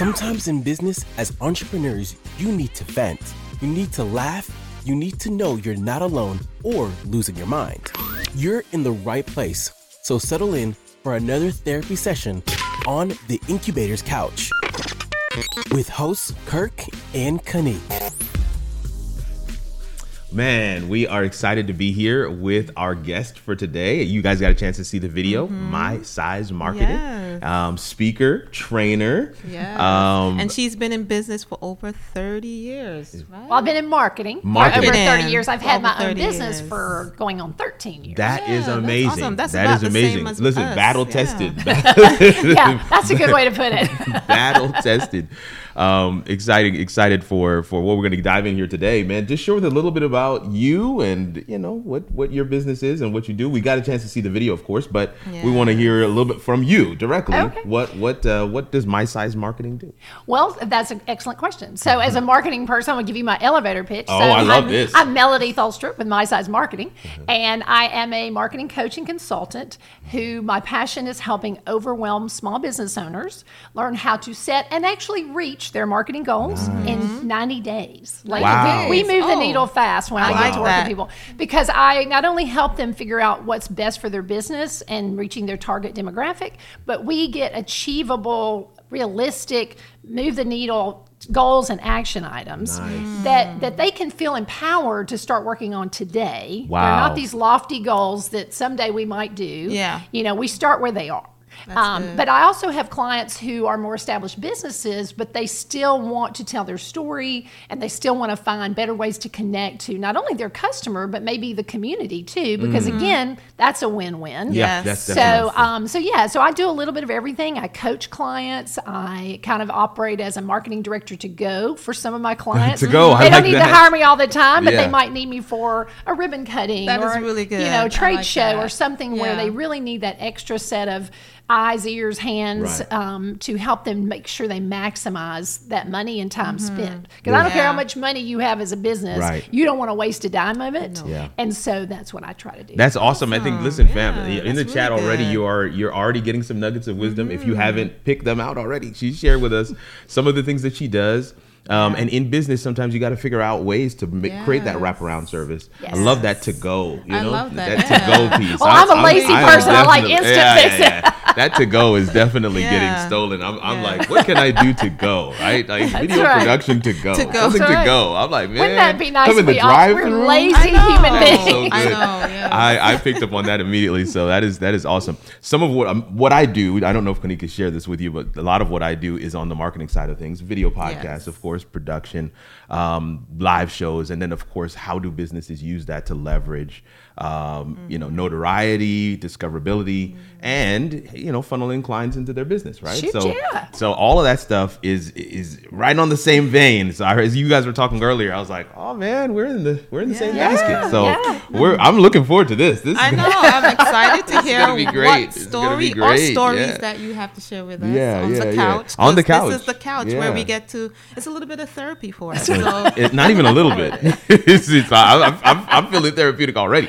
Sometimes in business, as entrepreneurs, you need to vent. You need to laugh. You need to know you're not alone or losing your mind. You're in the right place. So settle in for another therapy session on the Incubator's Couch with hosts Kirk and Kanique. Man, we are excited to be here with our guest for today. You guys got a chance to see the video, My Size Marketing. Yes. Um, speaker, trainer. Yeah. Um, and she's been in business for over 30 years, right? Well, I've been in marketing, Marketing. for over 30 years. I've had my own business years. for going on 13 years. That is Yeah, that's amazing. awesome. That's That about the same amazing. as Listen, us. battle Yeah. tested. yeah, that's a good way to put it. battle tested. Um, exciting, excited for for what we're going to dive in here today, man. Just share with a little bit about you and you know what what your business is and what you do. We got a chance to see the video, of course, but we want to hear a little bit from you directly. Okay. What what uh, what does my size marketing do? Well, that's an excellent question. So, as a marketing person, I'm going to give you my elevator pitch. Oh, so I love I'm, this. I'm Melody Tholstrup with My Size Marketing, and I am a marketing coach and consultant who my passion is helping overwhelmed small business owners learn how to set and actually reach their marketing goals in 90 days. Like Wow. we, move the Oh. needle fast when I, I get like to work that. with people because I not only help them figure out what's best for their business and reaching their target demographic, but we get achievable, realistic, move the needle goals and action items mm. that that they can feel empowered to start working on today. They're Wow. not these lofty goals that someday we might do. Yeah. You know, we start where they are. Um, but I also have clients who are more established businesses, but they still want to tell their story and they still want to find better ways to connect to not only their customer, but maybe the community too, because again, that's a win win. Yeah, Yes. that's So, definitely um, so yeah, so I do a little bit of everything. I coach clients. I kind of operate as a marketing director to go for some of my clients. To go, I They don't like need that. to hire me all the time, but Yeah. they might need me for a ribbon cutting That or is really good. you know, trade like show that. or something where they really need that extra set of eyes, ears, hands Right. um, to help them make sure they maximize that money and time spent. Because I don't care how much money you have as a business, Right. you don't want to waste a dime of it. Yeah. And so that's what I try to do. That's awesome. I think. Listen, fam, Yeah, in the that's chat really already, you are you're already getting some nuggets of wisdom. If you haven't picked them out already, she shared with us some of the things that she does. Um, And in business, sometimes you got to figure out ways to make, create that wraparound service. I love that to go. You I know, love that, to go piece. Well, I'm a lazy am person. I like instant yeah. That to go is definitely getting stolen. I'm, I'm like, what can I do to go? Right, like video right. production to go, To go. something That's to go. I'm like, man, Wouldn't that be nice? Come in the we're drive-through. lazy I human That's so. I know, yeah. I, I picked up on that immediately. So that is that is awesome. Some of what um, what I do, I don't know if Kanique share this with you, but a lot of what I do is on the marketing side of things: video podcasts, Yes. of course, production, um, live shows, and then of course, how do businesses use that to leverage, um, you know, notoriety, discoverability, and you know, funneling clients into their business, right? So yeah. so all of that stuff is is right on the same vein. So I as you guys were talking earlier, I was like, oh man, we're in the we're in the same Yeah. basket. So Yeah. we're I'm looking forward to this. This is I gonna- know. I'm excited to hear what story or stories yeah. that you have to share with us Yeah, on yeah, the yeah. couch. On the couch. This is the couch Yeah. where we get to. It's a little bit of therapy for us. So not even a little bit. it's, it's, I, I'm, I'm, I'm feeling therapeutic already.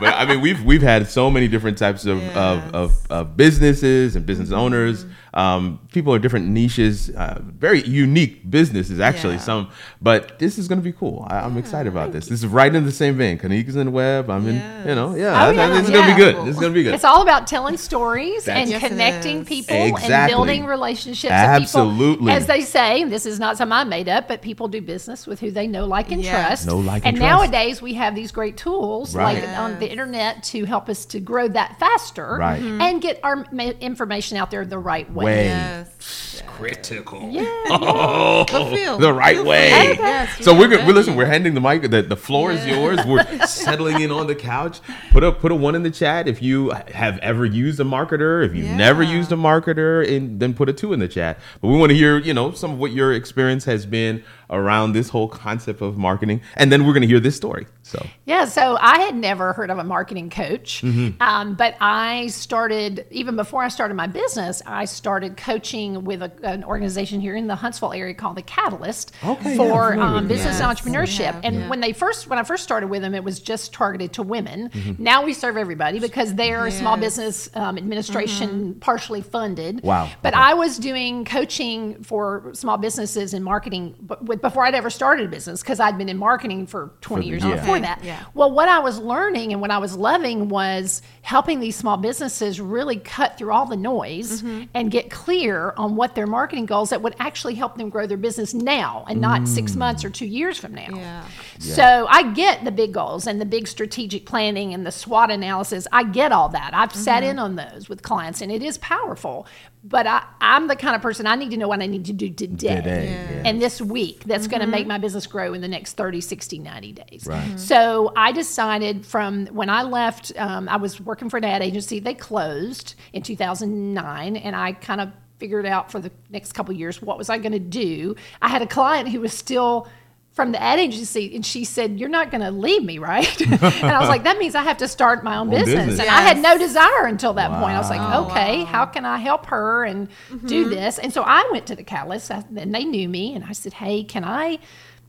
But I mean, we've we've had so many different types of of, of, of businesses and business Mm-hmm. owners. Um, people are different niches, uh, very unique businesses actually. Yeah. Some, but this is going to be cool. I, I'm excited about this. This is right in the same vein. Kanique's in the web. I'm in. You know, yeah. Oh, yeah, this is going to be good. This is going to be good. It's all about telling stories That's- and Yes, connecting is. people and building relationships. and people- Absolutely. as they say, this is not something I made up, but people do business with who they know, like, and Yes. trust. Know, like, and and trust. nowadays we have these great tools Right. like on the internet to help us to grow that faster Right. Mm-hmm. and get our ma- information out there the right way. Way. yes, critical. Yeah. the feel the right way. Yes, so we're gonna we listen. We're handing the mic. The, the floor is yours. We're settling in on the couch. Put a put a one in the chat if you have ever used a marketer. If you've never used a marketer, and then put a two in the chat. But we want to hear you know some of what your experience has been around this whole concept of marketing, and then we're going to hear this story. So Yeah, so I had never heard of a marketing coach, Mm-hmm. um, but I started even before I started my business. I started coaching with a, an organization here in the Huntsville area called the Catalyst Okay, for I'm um, business Yes, and entrepreneurship. we have, and yeah. when they first, when I first started with them, it was just targeted to women. Mm-hmm. Now we serve everybody because they are a small business um, administration, partially funded. Wow, But okay. I was doing coaching for small businesses and marketing, before I'd ever started a business because I'd been in marketing for 20 the- years yeah. before Okay, that. yeah. Well, what I was learning and what I was loving was helping these small businesses really cut through all the noise Mm-hmm. and get clear on what their marketing goals that would actually help them grow their business now and not six months or two years from now. Yeah. So I get the big goals and the big strategic planning and the SWOT analysis. I get all that. I've sat Mm-hmm. in on those with clients and it is powerful. But I, I'm the kind of person I need to know what I need to do today, Today, Yeah. yeah. and this week that's going to Mm-hmm. make my business grow in the next 30, 60, 90 days. Right. Mm-hmm. Mhm. So I decided from when I left, um, I was working for an ad agency. They closed in 2009, and I kind of figured out for the next couple of years what was I going to do. I had a client who was still from the ad agency, and she said, "You're not going to leave me, right?" and I was like, "That means I have to start my own Own business." business. And I had no desire until that point. I was like, "Okay, Oh, how can I help her and do mm-hmm. this?" And so I went to the Catalyst, uh, and they knew me, and I said, "Hey, can I?"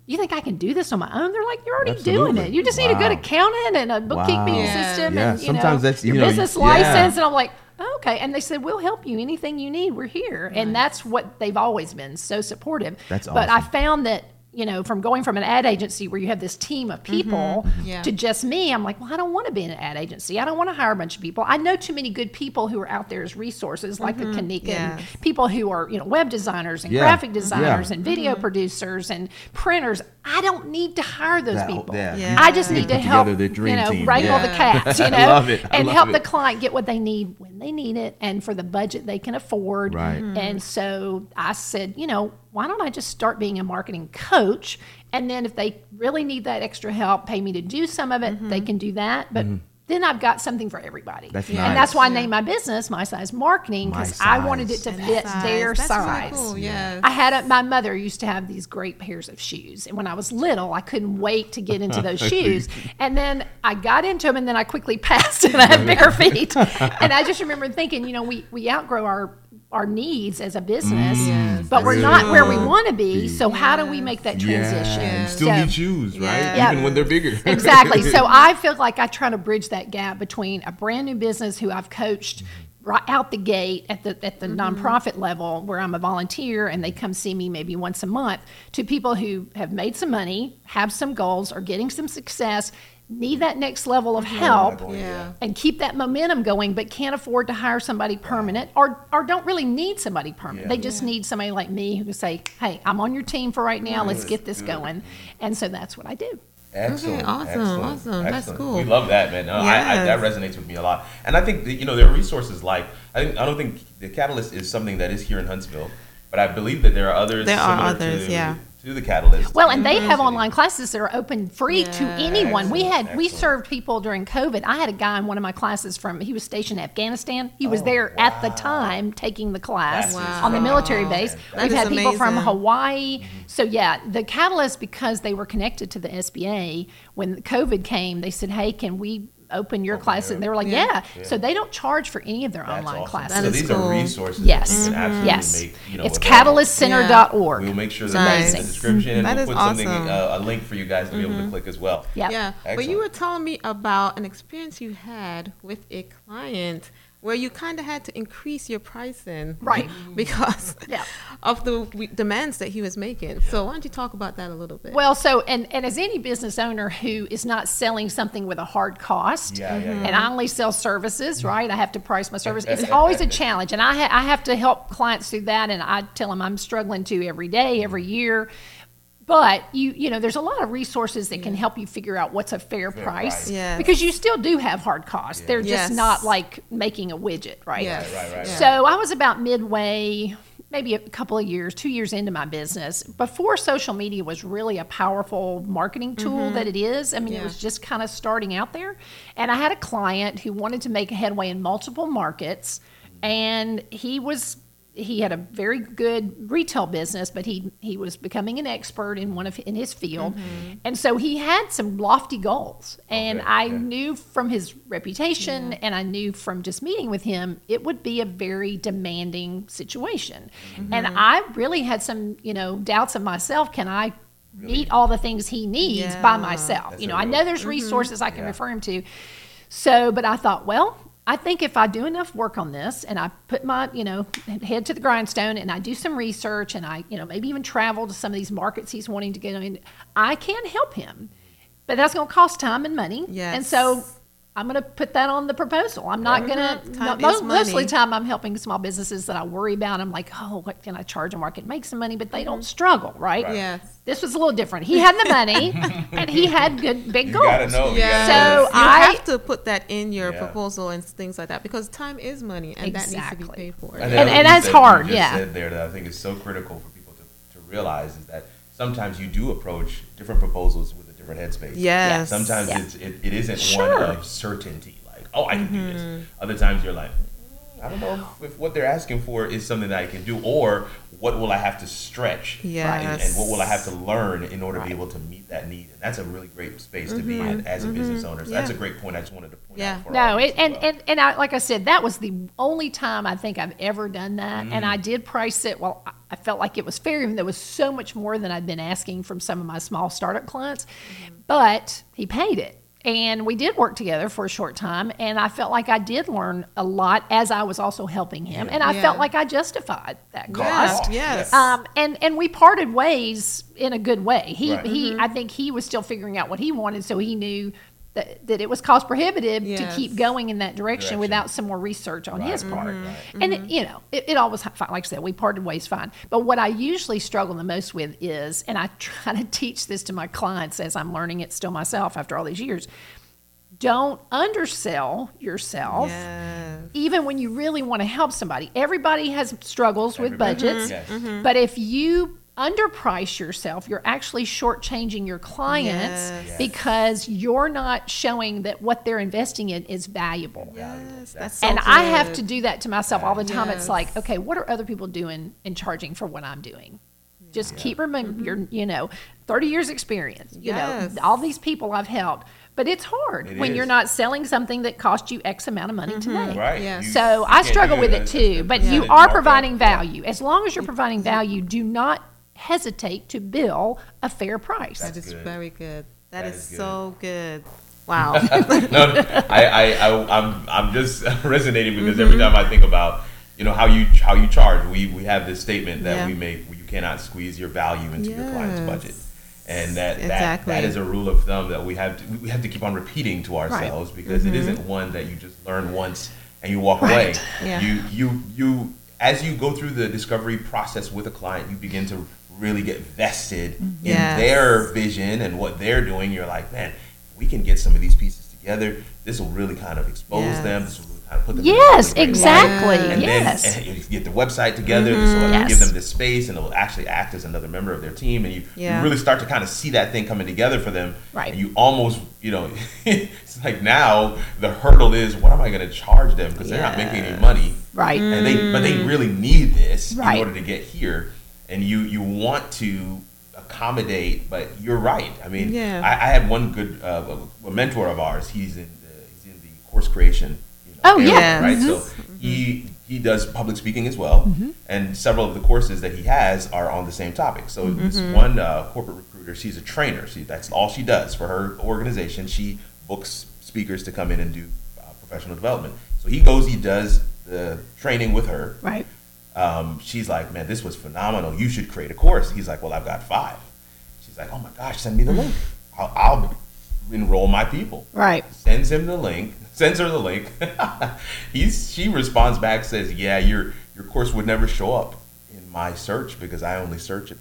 You think I can do this on my own? They're like, you're already doing it. You just need a good accountant and a bookkeeping Wow. Yeah. system, Yeah, and you sometimes know, that's- you your know, business yeah. license. And I'm like, okay. And they said, we'll help you. Anything you need, we're here. And that's what they've always been so supportive. That's But I found that you know, from going from an ad agency where you have this team of people Yeah. to just me, I'm like, well, I don't want to be in an ad agency. I don't want to hire a bunch of people. I know too many good people who are out there as resources, like the Kanique, and Yes. people who are, you know, web designers and Yeah. graphic designers Yeah. and video producers and printers. I don't need to hire those That- people. yeah. Yeah. I just need to Put help, the dream you know, team. wrangle Yeah. the cats, you know, love it. And love help it. the client get what they need when they need it and for the budget they can afford. Right. Mm-hmm. Mhm. And so I said, you know, why don't I just start being a marketing coach? And then if they really need that extra help, pay me to do some of it, Mm-hmm. they can do that. But then I've got something for everybody. That's And nice. that's why I named my business My Size Marketing because I wanted it to And fit size. their That's really size. cool, yes. I had a, my mother used to have these great pairs of shoes, and when I was little, I couldn't wait to get into those shoes. And then I got into them, and then I quickly passed, and I had bigger feet. and I just remember thinking, you know, we we outgrow our our needs as a business, mm. Yes, but we're that's not where we want to be. So how do we make that transition? you Yes. still So- need shoes, right? Yeah. Even when they're bigger. exactly. So I feel like I try to bridge that gap between a brand new business who I've coached right out the gate at the at the mm-hmm. nonprofit level where I'm a volunteer and they come see me maybe once a month to people who have made some money, have some goals, are getting some success, need that next level of help Yeah. and keep that momentum going, but can't afford to hire somebody permanent or or don't really need somebody permanent. They just need somebody like me who can say, Hey, I'm on your team for right now, let's get this going. And so that's what I do. Excellent. awesome, excellent, awesome. That's cool. We love that, man. No, I, I, that resonates with me a lot. And I think that, you know there are resources like I think I don't think the Catalyst is something that is here in Huntsville, but I believe that there are others. There are others, to, yeah. To the Catalyst. Well, and they have online classes that are open free to Yeah. anyone. We Excellent, had we served people during COVID. I had a guy in one of my classes from he was stationed in Afghanistan. He was Oh, there at the time taking the class That's on the military base. That We've is had people from amazing. Hawaii. Mm-hmm. So yeah, the catalyst because they were connected to the SBA when COVID came, they said, "Hey, can we open your classes?" And they were like, Yeah. "Yeah." So they don't charge for any of their That's online awesome. classes. That so these cool. are resources. Yes. That you can absolutely Yes. make, you know, it's available. catalystcenter.org. We'll make sure that Nice. that's in the description, and That we'll is put something, awesome. uh, a link for you guys to be able to click as well. Yep. Yeah, but you were telling me about an experience you had with a client where you kind of had to increase your pricing, Right. Because Yeah. of the we- demands that he was making. So why don't you talk about that a little bit? Well, so and and as any business owner who is not selling something with a hard cost, Yeah, yeah, yeah. and I only sell services, mm-hmm. right? I have to price my service. It's always a challenge, and I ha- I have to help clients through that, and I tell them I'm struggling to every day, every year. But you you know, there's a lot of resources that can help you figure out what's a fair, Fair price, price. Yes. because you still do have hard costs. They're just Yes. not like making a widget, right? Yes. Right, right, right. Yeah. So I was about midway, maybe a couple of years, two years into my business, before social media was really a powerful marketing tool mm-hmm. that it is. I mean, it was just kind of starting out there. And I had a client who wanted to make a headway in multiple markets, and he was he had a very good retail business, but he he was becoming an expert in one of in his field, and so he had some lofty goals. And Okay, I yeah. knew from his reputation, and I knew from just meeting with him, it would be a very demanding situation. And I really had some, you know, doubts of myself. Can I meet all the things he needs by myself? That's you know, I know there's resources I can Yeah. refer him to. So, but I thought, well, I think if I do enough work on this and I put my, you know, head to the grindstone and I do some research and I, you know, maybe even travel to some of these markets he's wanting to get in, I can help him. But that's going to cost time and money. And so I'm going to put that on the proposal. I'm not going to, Time most, is most of the time I'm helping small businesses that I worry about. I'm like, oh, what can I charge them where I can make some money? But they Mm-hmm. don't struggle, right? Right. Yes. This was a little different. He had the money and he had good, big You goals. gotta know. you Yeah. So you I- have to put that in your Yeah. proposal and things like that because time is money and that needs to be paid for. the And- other and that's that hard, just yeah. Said there that I think is so critical for people to, to realize is that sometimes you do approach different proposals with a different headspace. Yes. Sometimes Yeah. it's it, it isn't Sure. one of certainty, like oh I can do Mm-hmm. this. Other times you're like "Mm, I don't know if, if what they're asking for is something that I can do, or what will I have to stretch, and, Yes. and what will I have to learn in order to be able to meet that need. And that's a really great space to be in as a business owner. So that's a Mm-hmm. Great point. I just wanted to point Yeah. out. For No, it, and, well. and and I, like I said, that was the only time I think I've ever done that, and Mm. I did price it. Well, I- I felt like it was fair, even though it was so much more than I'd been asking from some of my small startup clients. Mm-hmm. But he paid it, and we did work together for a short time, and I felt like I did learn a lot as I was also helping him, and I Yeah. felt like I justified that cost. Yes. Yes. Um, and and we parted ways in a good way. He Right. he I think he was still figuring out what he wanted, so he knew that, that it was cost prohibitive to keep going in that direction, Direction. without some more research on his Right, part. right, right. And it, you know, it, it always fine. Like I said, we parted ways fine. But what I usually struggle the most with is, and I try to teach this to my clients as I'm learning it still myself after all these years. Don't undersell yourself Yes. even when you really want to help somebody. Everybody has struggles with budgets, Mm-hmm. but if you underprice yourself, you're actually shortchanging your clients Yes. because you're not showing that what they're investing in is valuable. Yes. That's so and I have to do that to myself all the time. It's like, okay, what are other people doing and charging for what I'm doing? Just keep remembering mm-hmm. your, you know, 30 years experience. You Yes. know, all these people I've helped. But it's hard It when is. you're not selling something that cost you X amount of money to make. Right. Yes. So you I struggle with that. it too. But Yeah. you are providing value. As long as you're providing value, do not hesitate to bill a fair price. That is good. very good. That that is is, so good. Wow. no, no, I, I, I, I'm, I'm just resonating because Mm-hmm. every time I think about, you know, how you, how you charge, we, we have this statement that Yeah. we make: you cannot squeeze your value into your client's budget, and that, that, that is a rule of thumb that we have, to, we have to keep on repeating to ourselves because it isn't one that you just learn once and you walk away. Mm-hmm. Yeah. You, you, you, as you go through the discovery process with a client, you begin to really get vested in mm-hmm. their vision and what they're doing. You're like, man, we can get some of these pieces together. This will really kind of expose Yes. them. This will really kind of put them. in a Yes, really light. exactly. And yes. then and you get the website together, this will Yes. give them this space, and it will actually act as another member of their team. And you, Yeah. you really start to kind of see that thing coming together for them. Right. And you almost, you know, it's like now the hurdle is, what am I going to charge them because they're not making any money right. and they but they mm-hmm. really need this Right. in order to get here and you you want to accommodate but you're right i mean Yeah. I, I had one good uh, a, mentor of ours he's in the, he's in the course creation you know, Oh, area, yeah. right Mhm. so he he does public speaking as well Mm-hmm. and several of the courses that he has are on the same topic so this Mm-hmm. one uh, corporate recruiter she's a trainer she that's all she does for her organization she books speakers to come in and do uh, professional development so he goes he does the training with her Right. Um, she's like, man, this was phenomenal. You should create a course. He's like, well, I've got five. She's like, oh my gosh, send me the link. I'll, I'll enroll my people. Right. Sends him the link. Sends her the link. He's she responds back says, yeah, your your course would never show up in my search because I only search at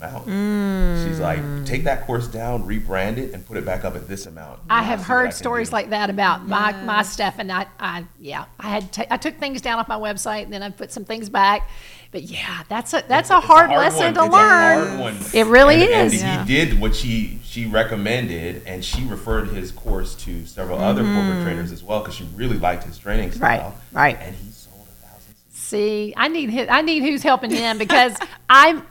this amount. She's like, take that course down, rebrand it, and put it back up at this amount. I have see what I heard stories do." like that about my, my stuff, and I, I yeah, I had ta- I took things down off my website, and then I put some things back. But yeah, that's a that's a It's hard, lesson one. to It's a learn. hard one. It really And- and is. Yeah. he did what she she recommended, and she referred his course to several other corporate trainers as well because she really liked his training Mm-hmm. Right, style. right. And he sold a thousand. See, I need hi- I need who's helping him because I'm.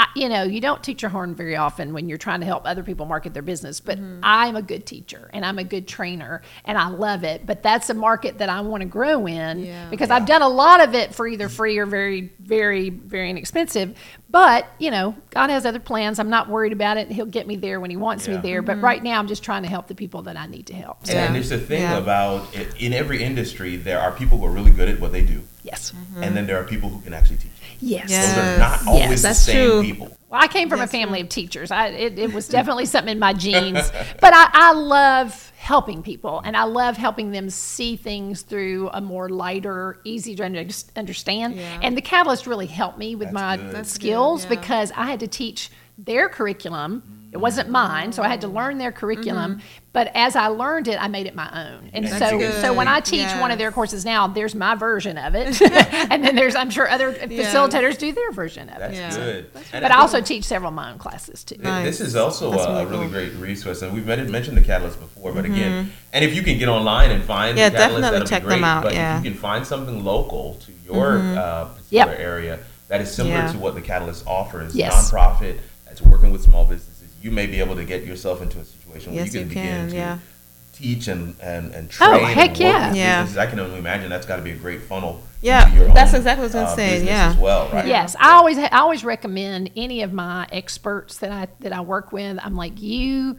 I, I, you know, you don't teach your horn very often when you're trying to help other people market their business. But mm-hmm. I'm a good teacher and I'm a good trainer and I love it. But that's a market that I want to grow in Yeah. because I've done a lot of it for either free or very, very, very inexpensive. But you know, God has other plans. I'm not worried about it. He'll get me there when He wants me there. But mm-hmm. right now, I'm just trying to help the people that I need to help. So, And, Yeah. and there's a thing Yeah. about i- in every industry, there are people who are really good at what they do, yes, mm-hmm. and then there are people who can actually teach. yes. Yes. Those are not always Yes, the same true. people. Well, I came from That's a family true. of teachers. I, it, it was definitely something in my genes. But I, I love helping people, and I love helping them see things through a more lighter, easy to understand. Yeah. And the Catalyst really helped me with That's my good. Skills yeah. because I had to teach their curriculum. It wasn't mine, so I had to learn their curriculum. Mm-hmm. But as I learned it, I made it my own. And That's so, good. so when I teach one of their courses now, there's my version of it, and then there's I'm sure other facilitators do their version of it. That's Yeah. good. And But I also teach several of my own classes too. Nice. This is also That's a, a really really cool. great resource, and we've mentioned the Catalyst before, but again, mm-hmm. and if you can get online and find Yeah, the Catalyst, definitely that'll check be great. them out, But yeah. if you can find something local to your mm-hmm. uh, particular Yep. area that is similar Yeah. to what the Catalyst offers, Yes. nonprofit that's working with small businesses, you may be able to get yourself into a situation where Yes, you can you begin can, to yeah. teach and, and, and train. Oh, heck and work yeah. with Yeah. businesses. I can only imagine that's got to be a great funnel. Yeah, that's own, exactly what I was gonna uh, say, yeah. as well, right? Yes, I always I always recommend any of my experts that I that I work with. I'm like you.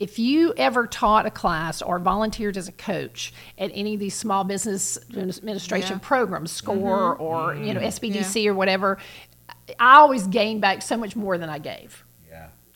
If you ever taught a class or volunteered as a coach at any of these small business administration Yeah. programs, SCORE or you know SBDC Yeah. or whatever, I always gain back so much more than I gave.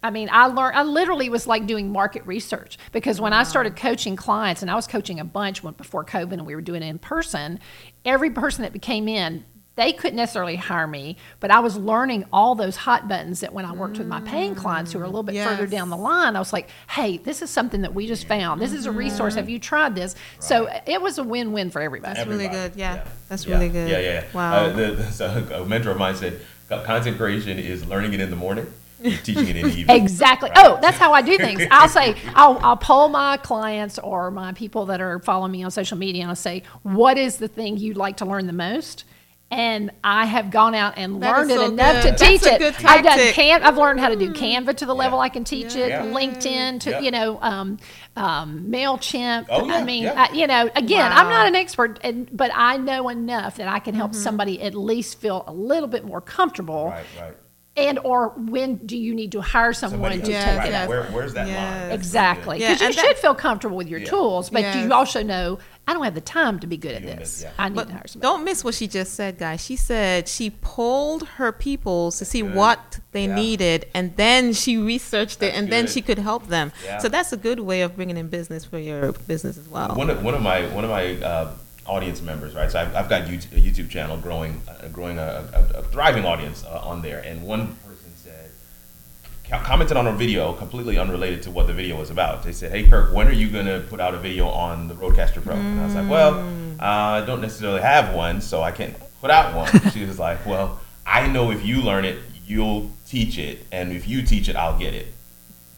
Yeah. I mean, I learned, I literally was like doing market research because when I started coaching clients, and I was coaching a bunch when, before COVID and we were doing it in person, every person that came in, they couldn't necessarily hire me, but I was learning all those hot buttons that when I worked with my paying clients who were a little bit further down the line, I was like, hey, this is something that we just found. This is a resource. Have you tried this? So it was a win win for everybody. That's really good. Yeah. That's Yeah. really good. Yeah, yeah. yeah. Wow. Uh, the, the, so a mentor of mine said, content creation is learning it in the morning, and teaching it in the evening. Exactly. Right? Oh, that's how I do things. I'll say, I'll, I'll poll my clients or my people that are following me on social media and I'll say, what is the thing you'd like to learn the most? And I have gone out and That learned is it enough good. to teach a it. good I've done tactic. can I've learned how to do Canva to the level I can teach it, Yeah. LinkedIn to Yeah. you know, um, um, Mailchimp. Oh, yeah, I mean, yeah. I, you know, again, I'm not an expert, and, but I know enough that I can help Mm-hmm. somebody at least feel a little bit more comfortable. Right, right. And or when do you need to hire someone Somebody to else. Yeah, take right. it yes. up? Where, where's that line? Yes. That's really Exactly. good. Yeah, Because you and should feel comfortable with your Yeah. tools, but Yes. you also know I don't have the time to be good at Doing this. this, yeah. I need But to hire somebody. don't miss what she just said, guys. She said she polled her peoples to see good. what they Yeah. needed, and then she researched it, That's and then she could help them. Yeah. So that's a good way of bringing in business for your business as well. One of, one of my one of my uh, audience members, right? So I've, I've got YouTube, a YouTube channel growing, uh, growing a, a, a thriving audience uh, on there, and one person said commented on a video completely unrelated to what the video was about. They said, "Hey Kirk, when are you going to put out a video on the RODECaster Pro?" And I was like, "Well, uh, I don't necessarily have one, so I can't put out one." she was like, "Well, I know if you learn it, you'll teach it, and if you teach it, I'll get it."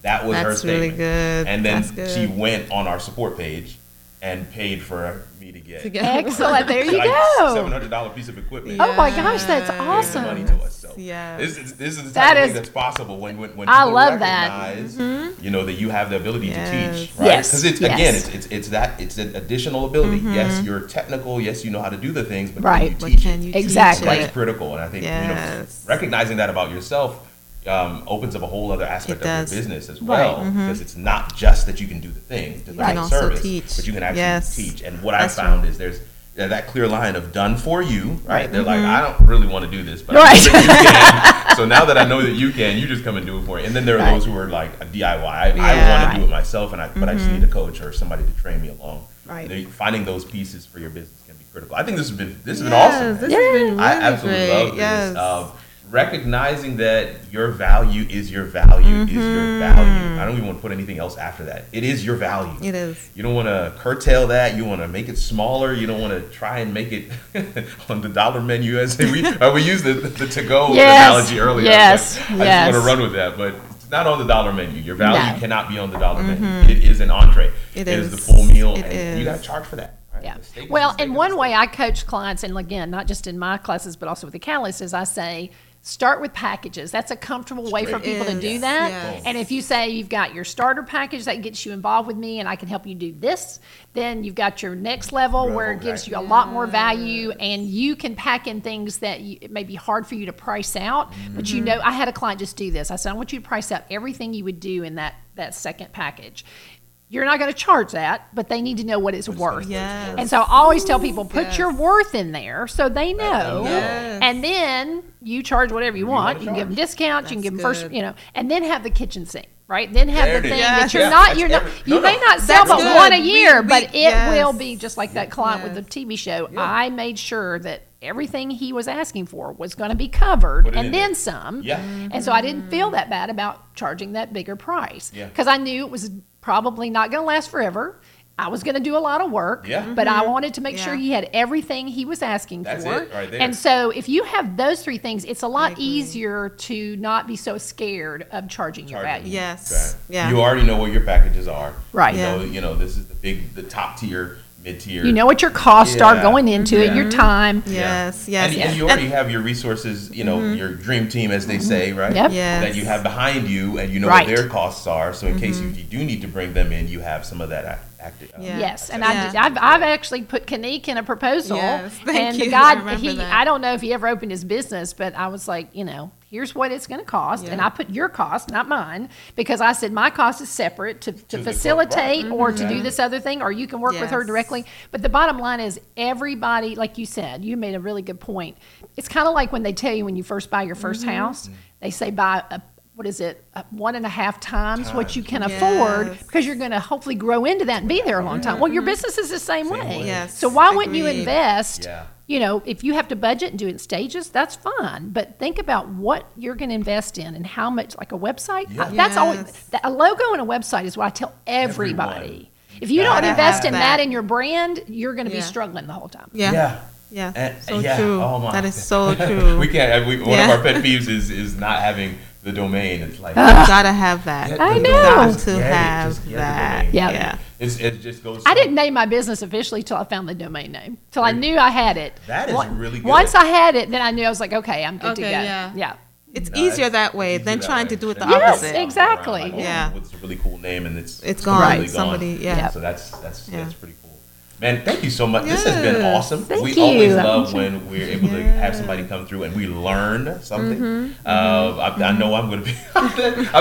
That was her That's really statement. good. And then she went on our support page and paid for me to get To get- Excellent. There you like go. seven hundred dollar piece of equipment. Oh my gosh, that's Yes. Gave the awesome. money to us. So yeah, this is this is the That of is- thing that's possible when when, when I people love that. recognize, mm-hmm. you know, that you have the ability Yes. to teach, right? Yes. Because it's Yes. again, it's, it's it's that it's an additional ability. Mm-hmm. Yes, you're technical. Yes, you know how to do the things, but Right. can you teach can it? you Exactly. teach That's critical, and I think you know recognizing that about yourself um, opens up a whole other aspect of your business as Right. well, because it's not just that you can do the thing, the also service, teach. but you can actually Yes. teach. And what I That's found is there's that clear line of done for you, right? They're Mm-hmm. like, I don't really want to do this, but Right. you can. so now that I know that you can, you just come and do it for me. And then there are Right. those who are like a DIY. I, I want to do it myself, and I, but I just need a coach or somebody to train me along. Right. Finding those pieces for your business can be critical. I think this has been this has been awesome. This has been really I absolutely great. love this. Yes. Um, recognizing that your value is your value is your value. I don't even want to put anything else after that. It is your value. Mm-hmm. It is. You don't want to curtail that. You want to make it smaller. You don't want to try and make it on the dollar menu as we uh, we used the, the to go Yes. analogy earlier. Yes. I Yes. just want to run with that, but it's not on the dollar menu. Your value No. cannot be on the dollar menu. It is an entree. Mm-hmm. It it is. is. the full meal, It and you got to charge for that. Yeah. Is Well, and one way I coach clients, and again, not just in my classes, but also with the Catalyst, is I say, start with packages. That's a comfortable way for It people to do that. yes. And if you say you've got your starter package that gets you involved with me and I can help you do this, then you've got your next level where it Level gives you a lot more value and you can pack in things that you, it may be hard for you to price out. But Mm-hmm. you know, I had a client just do this. I said, I want you to price out everything you would do in that, that second package. You're not going to charge that, but they need to know what it's worth. Yes. And so I always tell people, put yes. your worth in there so they know. Yes. And then you charge whatever you want. wanna You can give them charge. discounts. you can give them first, good. you know, and then have the kitchen sink, right? Then have There the thing Yes. that you're Yeah, not, you're not, every- you no, may no. not sell That's but good. one a year, we- but it yes. will be just like that client with the TV show. I made sure that everything he was asking for was going to be covered Put it in and there. then some. Yeah. And so I didn't feel that bad about charging that bigger price Yeah. because I knew it was probably not going to last forever. I was going to do a lot of work, Yeah. but I mm-hmm. wanted to make sure he had everything he was asking That's for. it right there. And so if you have those three things, it's a lot easier to not be so scared of charging your Charging. value. Yes. Right. Yeah. You already know what your packages are. Right. You Yeah. know, you know, this is the big, the top tier, mid tier. You know what your costs are going into it, your mm-hmm. time. Yes. Yes. And, and you already have your resources, you know, mm-hmm. your dream team, as they say, right? Yep. Yes. That you have behind you, and you know Right. what their costs are. So in case you, you do need to bring them in, you have some of that ac- active. uh, Yeah. Yes, and Yeah. I did, I've, I've actually put Kanique in a proposal, Yes, thank and the you. guy I remember he that. I don't know if he ever opened his business, but I was like, you know, here's what it's going to cost, and I put your cost, not mine, because I said my cost is separate to, to the- facilitate right. or to do this other thing, or you can work with her directly. But the bottom line is, everybody, like you said, you made a really good point. It's kind of like when they tell you when you first buy your 1st Mm-hmm. house, they say buy a what is it, uh, one and a half times what you can Yes. afford because you're going to hopefully grow into that and be there a long time. Well, your business is the same, way. way. Yes, So why wouldn't you invest? Yeah. You know, if you have to budget and do it in stages, that's fine. But think about what you're going to invest in and how much, like a website. Yeah. I- that's always that, a logo and a website is what I tell everybody. Everyone. If you don't invest in that. that. in your brand, you're going to be struggling the whole time. Yeah. Yeah. Yeah. And- so yeah. true. Oh my. That is so true. we can't. We, one Yeah. of our pet peeves is is not having the domain. It's like ah. you gotta have that. get I know. domain. Got to Get it. have Just that. domain. Yeah. Yeah. It's, it just goes. I didn't name my business officially till I found the domain name. Till I knew I had it. That is Once- really good. Once I had it, then I knew I was like, okay, I'm good to go. Yeah. yeah. It's No, easier it's that way easier than that trying way. to do it the Than Yes, opposite. going exactly. like, oh, Yeah. What's a really cool name and it's It's gone. completely Somebody- yeah. Yeah. So that's that's Yeah. that's pretty cool. Man, thank you so much. This has been awesome. We you. always love when we're able to have somebody come through and we learn something. Mm-hmm, uh, mm-hmm. I, I know I'm going to be. I'm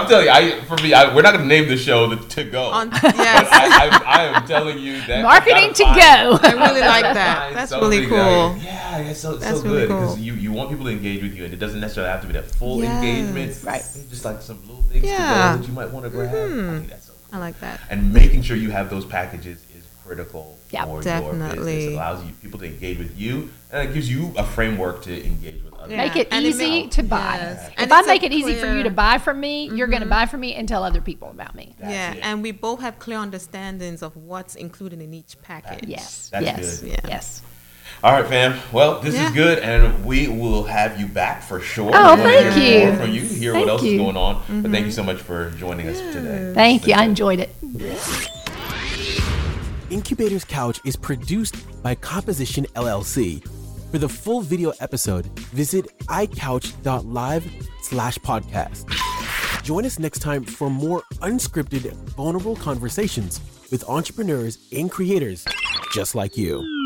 telling you, I for me, I, we're not going to name the show the to go. On, yes. I, I, I am telling you that Marketing to gotta go. I really like that. That's really something that- cool. yeah, it's so, That's so really good cool. because you, you want people to engage with you, and it doesn't necessarily have to be that full Yes. engagement. Right. Just like some little things Yeah. to go that you might want to grab. I mm-hmm. think that's so I like that. and making sure you have those packages is critical Yeah, for your definitely. business. It allows you people to engage with you, and it gives you a framework to engage with others. Yeah. Make it And it easy make- to buy. Yes. If And I make it easy for you to buy from me, you're going to mm-hmm. buy from me and tell other people about me. That's yeah, it. and we both have clear understandings of what's included in each package. Yes. That's yes. good. Yeah. Yes. All right, fam. Well, this is good, and we will have you back for sure. Oh, We wanna thank hear you. More from you, hear Thank what else you. is going on. But thank you mm-hmm. so much for joining us today. Thank you. I enjoyed it. Incubator's Couch is produced by Composition LLC. For the full video episode, visit iCouch.live slash podcast. Join us next time for more unscripted, vulnerable conversations with entrepreneurs and creators just like you.